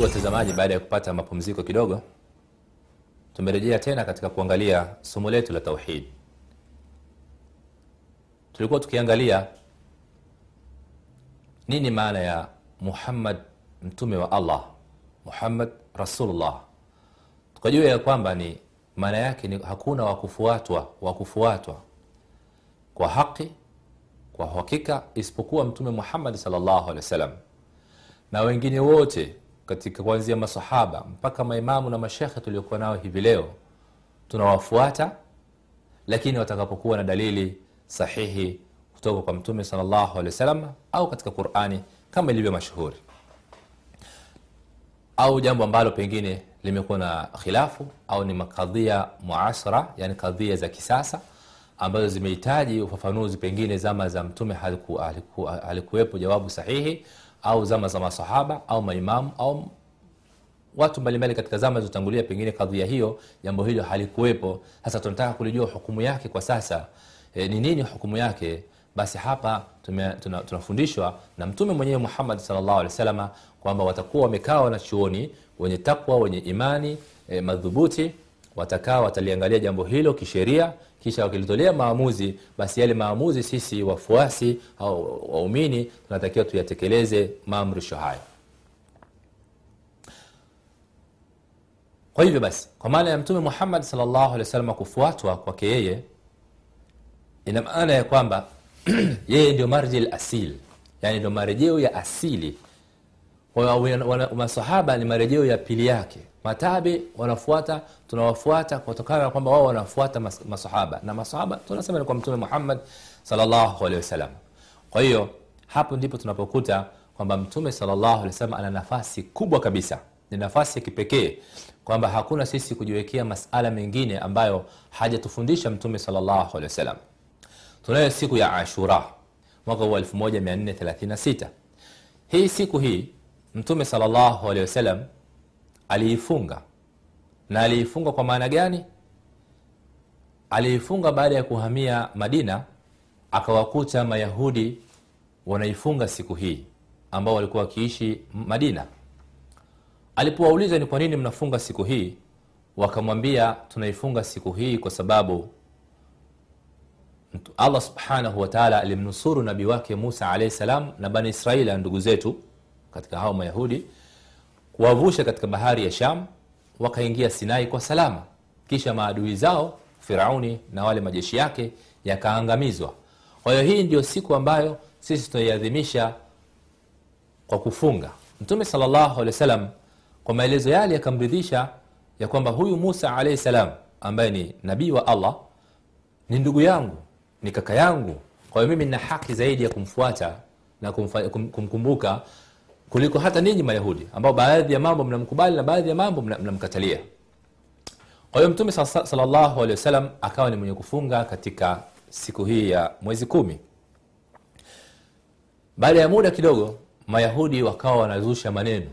Ndugu watazamaji, baada ya kupata mapumziko kidogo, tumerejea tena katika kuangalia somo letu la tauhid. Tulikuwa tukiangalia nini maana ya Muhammad, mtume wa Allah, Muhammad rasulullah. Tukajua ya kwamba ni maana yake ni hakuna wakufuatwa wakufuatwa kwa haki kwa hakika isipokuwa Mtume Muhammad sallallahu alaihi wasallam na wengine wote katika kuanzia masahaba mpaka maimamu na mashekhe tuliokuwa nao hivi leo. Tunawafuata, lakini watakapokuwa na dalili sahihi kutoka kwa Mtume sallallahu au katika Qur'ani kama ilivyo mashuhuri, au jambo ambalo pengine limekuwa na khilafu au ni makadhia muasra, yani kadhia za kisasa ambazo zimehitaji ufafanuzi, pengine zama za Mtume haliku, haliku, halikuwepo jawabu sahihi au zama za masahaba au maimamu au watu mbalimbali katika zama zilizotangulia, pengine kadhia hiyo, jambo hilo halikuwepo. Sasa tunataka kulijua hukumu yake kwa sasa e, ni nini hukumu yake? Basi hapa tunafundishwa tuna na Mtume mwenyewe Muhammad sallallahu kwamba watakuwa wamekaa wanachuoni wenye takwa wenye imani e, madhubuti watakaa wataliangalia jambo hilo kisheria, kisha wakilitolea maamuzi, basi yale maamuzi sisi wafuasi au waumini tunatakiwa tuyatekeleze maamrisho hayo. Kwa hivyo basi, kwa maana ya Mtume Muhammad sallallahu kufuatwa kwake yeye ina maana ya kwamba yeye ndio marji asil, yani ndio marejeo ya asili. Masahaba ni marejeo ya pili yake matabi wanafuata, tunawafuata kutokana na kwamba wao wanafuata mas, masahaba na masahaba tunasema ni kwa Mtume Muhammad sallallahu. Kwa hiyo hapo ndipo tunapokuta kwamba Mtume sallallahu ana nafasi kubwa kabisa, ni nafasi ya kipekee kwamba hakuna sisi kujiwekea masala mengine ambayo hajatufundisha Mtume sallallahu alaihi. Tunayo siku ya Ashura mwaka wa 1436 hii siku hii Mtume sallallahu alaihi wasallam aliifunga na aliifunga kwa maana gani? Aliifunga baada ya kuhamia Madina, akawakuta Mayahudi wanaifunga siku hii ambao walikuwa wakiishi Madina. Alipowauliza ni kwa nini mnafunga siku hii, wakamwambia tunaifunga siku hii kwa sababu Allah subhanahu wa alimnusuru nabii wake Musa alayhi salam na Bani Israili, ndugu zetu katika hao Mayahudi kuwavusha katika bahari ya Sham wakaingia Sinai kwa salama, kisha maadui zao Firauni na wale majeshi yake yakaangamizwa. Kwa hiyo hii ndio siku ambayo sisi tunaiadhimisha kwa kufunga. Mtume sallallahu alaihi kwa maelezo yale yakamridhisha ya kwamba huyu Musa alayhi salam ambaye ni nabii wa Allah ni ndugu yangu, ni kaka yangu, kwa hiyo mimi nina haki zaidi ya kumfuata na kumfa, kum, kumkumbuka kuliko hata ninyi Mayahudi ambao baadhi ya mambo mnamkubali na baadhi ya mambo mnamkatalia. Kwa hiyo Mtume sallallahu akawa ni mwenye kufunga katika siku hii ya mwezi kumi. Baada ya muda kidogo, Mayahudi wakawa wanazusha maneno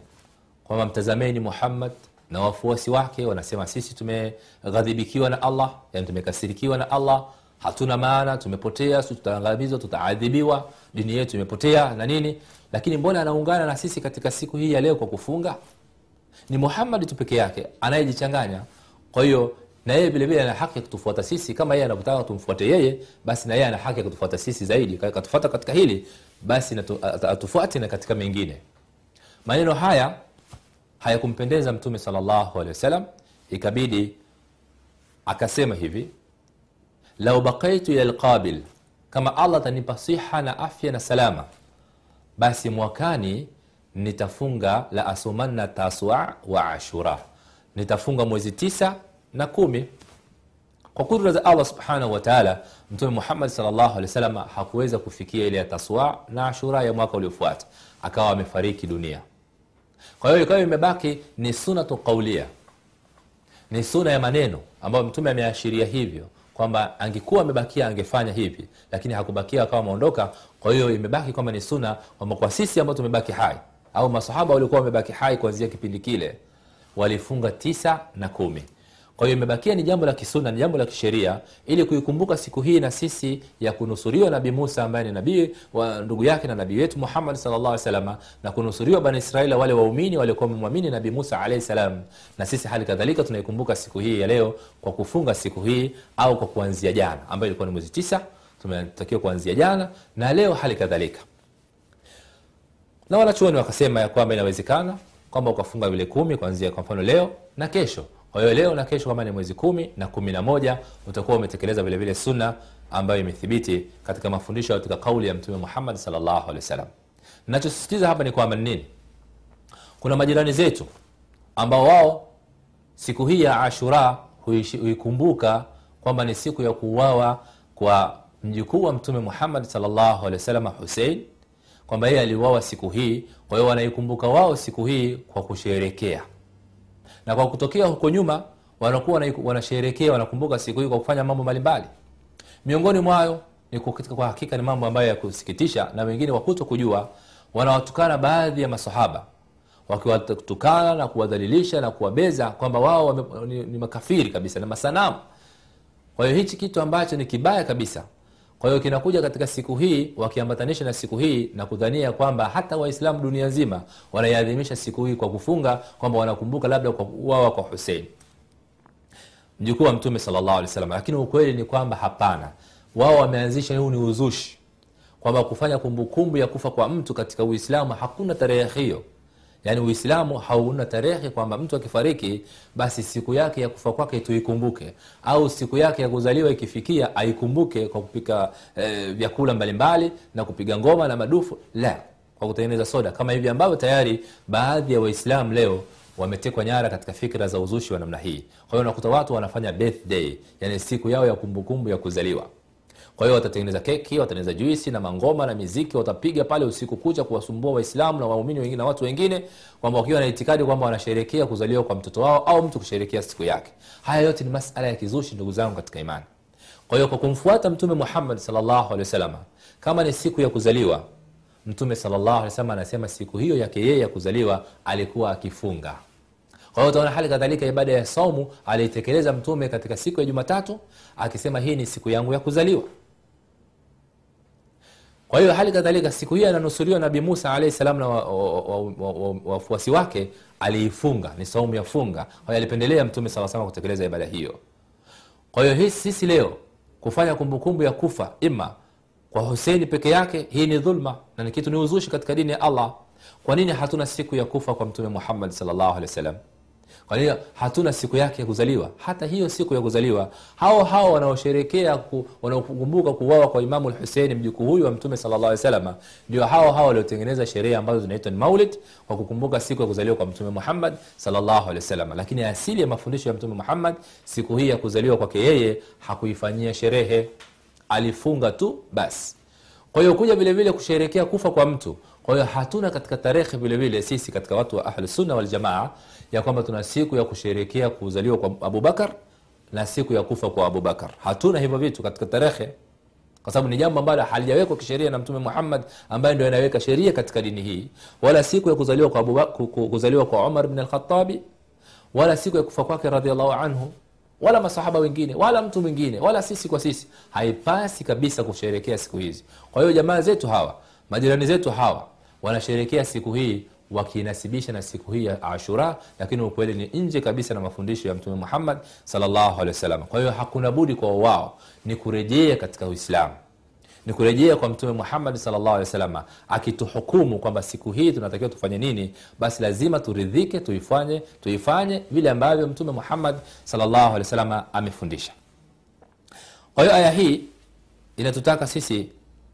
kwamba mtazameni Muhammad na wafuasi wake wanasema, sisi tumeghadhibikiwa na Allah, yani tumekasirikiwa na Allah, hatuna maana, tumepotea, tutaangamizwa, tutaadhibiwa, dini yetu imepotea na nini lakini mbona anaungana na sisi katika siku hii ya leo kwa kufunga? Ni muhamad tu peke yake anayejichanganya. Kwa hiyo na yeye vilevile ana haki ya kutufuata sisi, kama yeye anavyotaka tumfuate yeye, basi na yeye ana haki ya kutufuata sisi zaidi. Katufuata katika hili, basi atufuate na katika mengine. Maneno haya hayakumpendeza Mtume wasallam, ikabidi akasema hivi, lau bakaitu ila lqabil kama Allah atanipa siha na afya na salama basi mwakani nitafunga la asumanna taswa wa ashura, nitafunga mwezi tisa na kumi. Kwa kudra za Allah subhanahu wa ta'ala, Mtume Muhammad sallallahu hakuweza kufikia ile ya taswa na ashura ya mwaka uliofuata, akawa amefariki dunia. Kwa hiyo ikawa imebaki ni sunatu qaulia, ni suna ya maneno ambayo Mtume ameashiria hivyo kwamba angekuwa amebakia angefanya hivi, lakini hakubakia, akawa ameondoka. Kwa hiyo imebaki kwamba ni suna kwamba kwa sisi ambao tumebaki hai au masahaba waliokuwa wamebaki hai kuanzia kipindi kile walifunga tisa na kumi. Kwa hiyo imebakia ni jambo la kisuna ni jambo la kisheria ili kuikumbuka siku hii na sisi ya kunusuriwa nabii musa ambaye ni nabii wa ndugu yake na nabii wetu muhammad sallallahu na kunusuriwa bani israeli wale waumini waliokuwa wamemwamini nabii musa alaihi salam. Na sisi hali kadhalika tunaikumbuka siku hii ya leo kwa kufunga siku hii au kwa kuanzia jana ambayo ilikuwa ni mwezi tisa tumetakiwa kuanzia jana na leo hali kadhalika. Na wanachuoni wakasema ya kwamba inawezekana kwamba ukafunga vile kumi kuanzia kwa mfano leo na kesho kwa hiyo leo na kesho kama ni mwezi kumi na kumi na moja utakuwa umetekeleza vile vile sunna ambayo imethibiti katika mafundisho katika kauli ya mtume muhammad salllahu alehi wasallam. Nachosisitiza hapa ni kwamba nini? Kuna majirani zetu ambao wao siku hii ya ashura huikumbuka kwamba ni siku ya kuuawa kwa mjukuu wa mtume muhammad salllahu alehi wasallam husein kwamba yeye aliuawa siku hii kwa hiyo wanaikumbuka wao siku hii kwa kusherekea na kwa kutokea huko nyuma wanakuwa wanasherekea wanakumbuka siku hii kwa kufanya mambo mbalimbali. Miongoni mwayo ni kwa hakika ni mambo ambayo ya kusikitisha na wengine kwa kujua wanawatukana baadhi ya masahaba wakiwatukana na kuwadhalilisha na kuwabeza kwamba wao ni, ni makafiri kabisa na masanamu. Kwa hiyo hichi kitu ambacho ni kibaya kabisa kwa hiyo kinakuja katika siku hii wakiambatanisha na siku hii na kudhania kwamba hata waislamu dunia nzima wanaiadhimisha siku hii kwa kufunga kwamba wanakumbuka labda kwa kwa husein mjukuu wa mtume wasallam. Lakini ukweli ni kwamba hapana. Wao wameanzisha huu ni uzushi. Kwamba kufanya kumbukumbu ya kufa kwa mtu katika uislamu hakuna tarehe hiyo yaani uislamu hauna tarehe kwamba mtu akifariki basi siku yake ya kufa kwake tuikumbuke au siku yake ya kuzaliwa ikifikia aikumbuke kwa kupika eh, vyakula mbalimbali na kupiga ngoma na madufu. La kwa kutengeneza soda. Kama hivi ambavyo tayari baadhi ya waislamu leo wametekwa nyara katika fikra za uzushi wa namna hii. Kwa hiyo unakuta watu wanafanya birthday yani siku yao ya kumbukumbu ya kuzaliwa kwa hiyo watatengeneza keki watatengeneza juisi na mangoma na miziki watapiga pale usiku kucha kuwasumbua waislamu na waumini wengine na watu wengine kwamba wakiwa na itikadi kwamba wanasherekea kuzaliwa kwa mtoto wao au mtu kusherekea siku yake. Haya yote ni masala ya kizushi ndugu zangu katika imani. Kwa hiyo kwa kumfuata mtume muhammad salllahu alehi wasallam kama ni siku ya kuzaliwa mtume wasallam anasema siku hiyo yake yeye ya kuzaliwa alikuwa akifunga. Kwa hiyo utaona hali kadhalika ibada ya saumu aliitekeleza mtume katika siku ya jumatatu akisema hii ni siku yangu ya kuzaliwa kwa hiyo hali kadhalika siku hii ananusuriwa nabii musa alahi salam na wafuasi wa, wa, wa, wa, wake aliifunga ni saumu ya funga. Kwayo alipendelea mtume saa kutekeleza ibada hiyo. Kwa hiyo sisi leo kufanya kumbukumbu ya kufa ima kwa huseini peke yake hii ni dhulma na ni kitu ni uzushi katika dini ya allah. Kwa nini hatuna siku ya kufa kwa mtume muhammad salllahu alehi wasallam kwa hiyo hatuna siku yake ya kuzaliwa. Hata hiyo siku ya kuzaliwa hao hao wanaosherekea ku, wanaokumbuka kuwawa kwa imamu lhuseini mjukuu huyu wa mtume salama ndio hao hao waliotengeneza sherehe ambazo zinaitwa ni maulid kwa kukumbuka siku ya kuzaliwa kwa mtume muhammad wasalama lakini asili ya mafundisho ya mtume muhammad siku hii ya kuzaliwa kwake yeye hakuifanyia sherehe. Alifunga tu basi kwa hiyo kuja vile vile kusherekea kufa kwa mtu. Kwa hiyo hatuna katika tarehe vile vile sisi katika watu wa ahlusunna waljamaa ya kwamba tuna siku ya kusherekea kuzaliwa kwa abubakar na siku ya kufa kwa abubakar hatuna hivyo vitu katika tarehe kwa sababu ni jambo ambalo halijawekwa kisheria na mtume muhammad ambaye ndio anaweka sheria katika dini hii. Wala siku ya kuzaliwa kwa, Abuba, kuzaliwa kwa umar bn alkhatabi wala siku ya kufa kwake radiallahu anhu wala masahaba wengine wala mtu mwingine wala sisi kwa sisi haipasi kabisa kusherekea siku hizi. Kwa hiyo jamaa zetu hawa majirani zetu hawa wanasherekea siku hii wakiinasibisha na siku hii ya ashura lakini ukweli ni nje kabisa na mafundisho ya mtume muhammad wasallam. Kwa hiyo hakuna budi kwa wao ni kurejea katika uislamu. Ni kurejea kwa mtume muhammad wasalama akituhukumu kwamba siku hii tunatakiwa tufanye nini basi lazima turidhike tuifanye tuifanye vile ambavyo mtume muhammad salllahu alih wasalama amefundisha. Kwa hiyo aya hii inatutaka sisi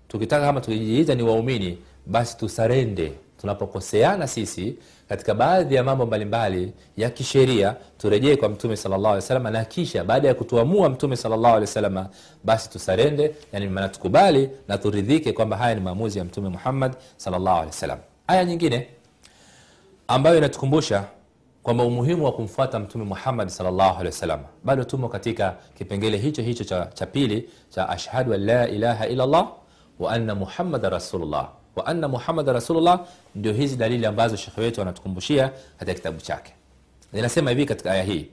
tukitaka kama tukijiita ni waumini basi tusarende tunapokoseana sisi katika baadhi ya mambo mbalimbali ya kisheria turejee kwa mtume alih wasalama na kisha baada ya kutuamua mtume wasalama basi tusarende yani maana tukubali na turidhike kwamba haya ni maamuzi ya mtume muhammad wasalam aya nyingine ambayo inatukumbusha kwamba umuhimu wa kumfuata mtume muhammad wasallam. Bado tumo katika kipengele hicho hicho cha, cha pili cha ashhadu an la ilaha illa wa anna muhammada rasulullah wa anna muhammada rasulullah ndio hizi dalili ambazo shekhe wetu anatukumbushia katika kitabu chake inasema hivi katika aya hii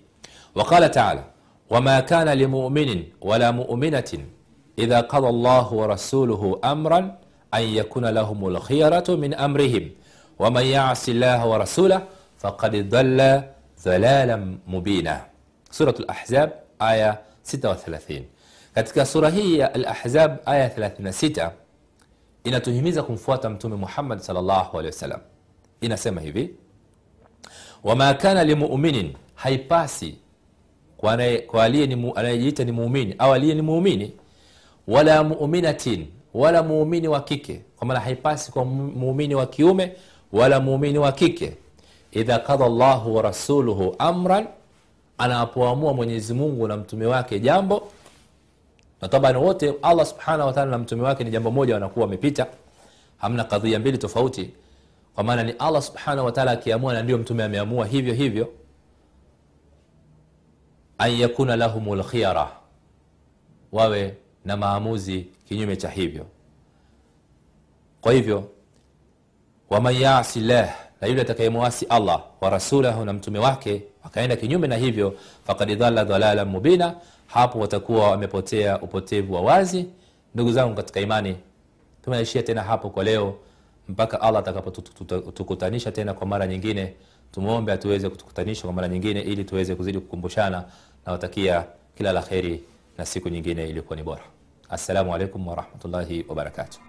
waqala taala wama kana limuminin wala muminatin idha qada llahu wa rasuluhu amran an yakuna lahum lkhiyaratu min amrihim waman yasi llaha wa rasulah faqad dalla dhalalan mubina surat lahzab aya 36 katika sura hii ya alahzab aya 36 inatuhimiza kumfuata mtume muhammad wasallam. Inasema hivi wama kana limuminin haipasi kwa anayejiita ni muumini au aliye ni muumini wala muminatin wala muumini wa kike. Kwa maana haipasi kwa muumini wa kiume wala muumini wa kike. Idha kadha llahu wa rasuluhu amran anapoamua mwenyezi mungu na mtume wake jambo na taban wote allah subhanahu wataala na mtume wake ni jambo moja wanakuwa wamepita. Hamna kadhia mbili tofauti. Kwa maana ni allah subhanahu wataala akiamua na ndio mtume ameamua hivyo hivyo. An yakuna lahum lkhiyara wawe na maamuzi kinyume cha hivyo. Kwa hivyo waman yasi llah na yule atakayemwasi allah wa rasulahu na mtume wake akaenda kinyume na hivyo fakad dhalla dhalalan mubina hapo watakuwa wamepotea upotevu wa wazi. Ndugu zangu katika imani, tumeishia tena hapo kwa leo, mpaka Allah atakapotukutanisha tena kwa mara nyingine. Tumwombe atuweze kutukutanisha kwa mara nyingine, ili tuweze kuzidi kukumbushana na watakia kila la kheri na siku nyingine iliyokuwa ni bora. Assalamu alaikum warahmatullahi wabarakatuh.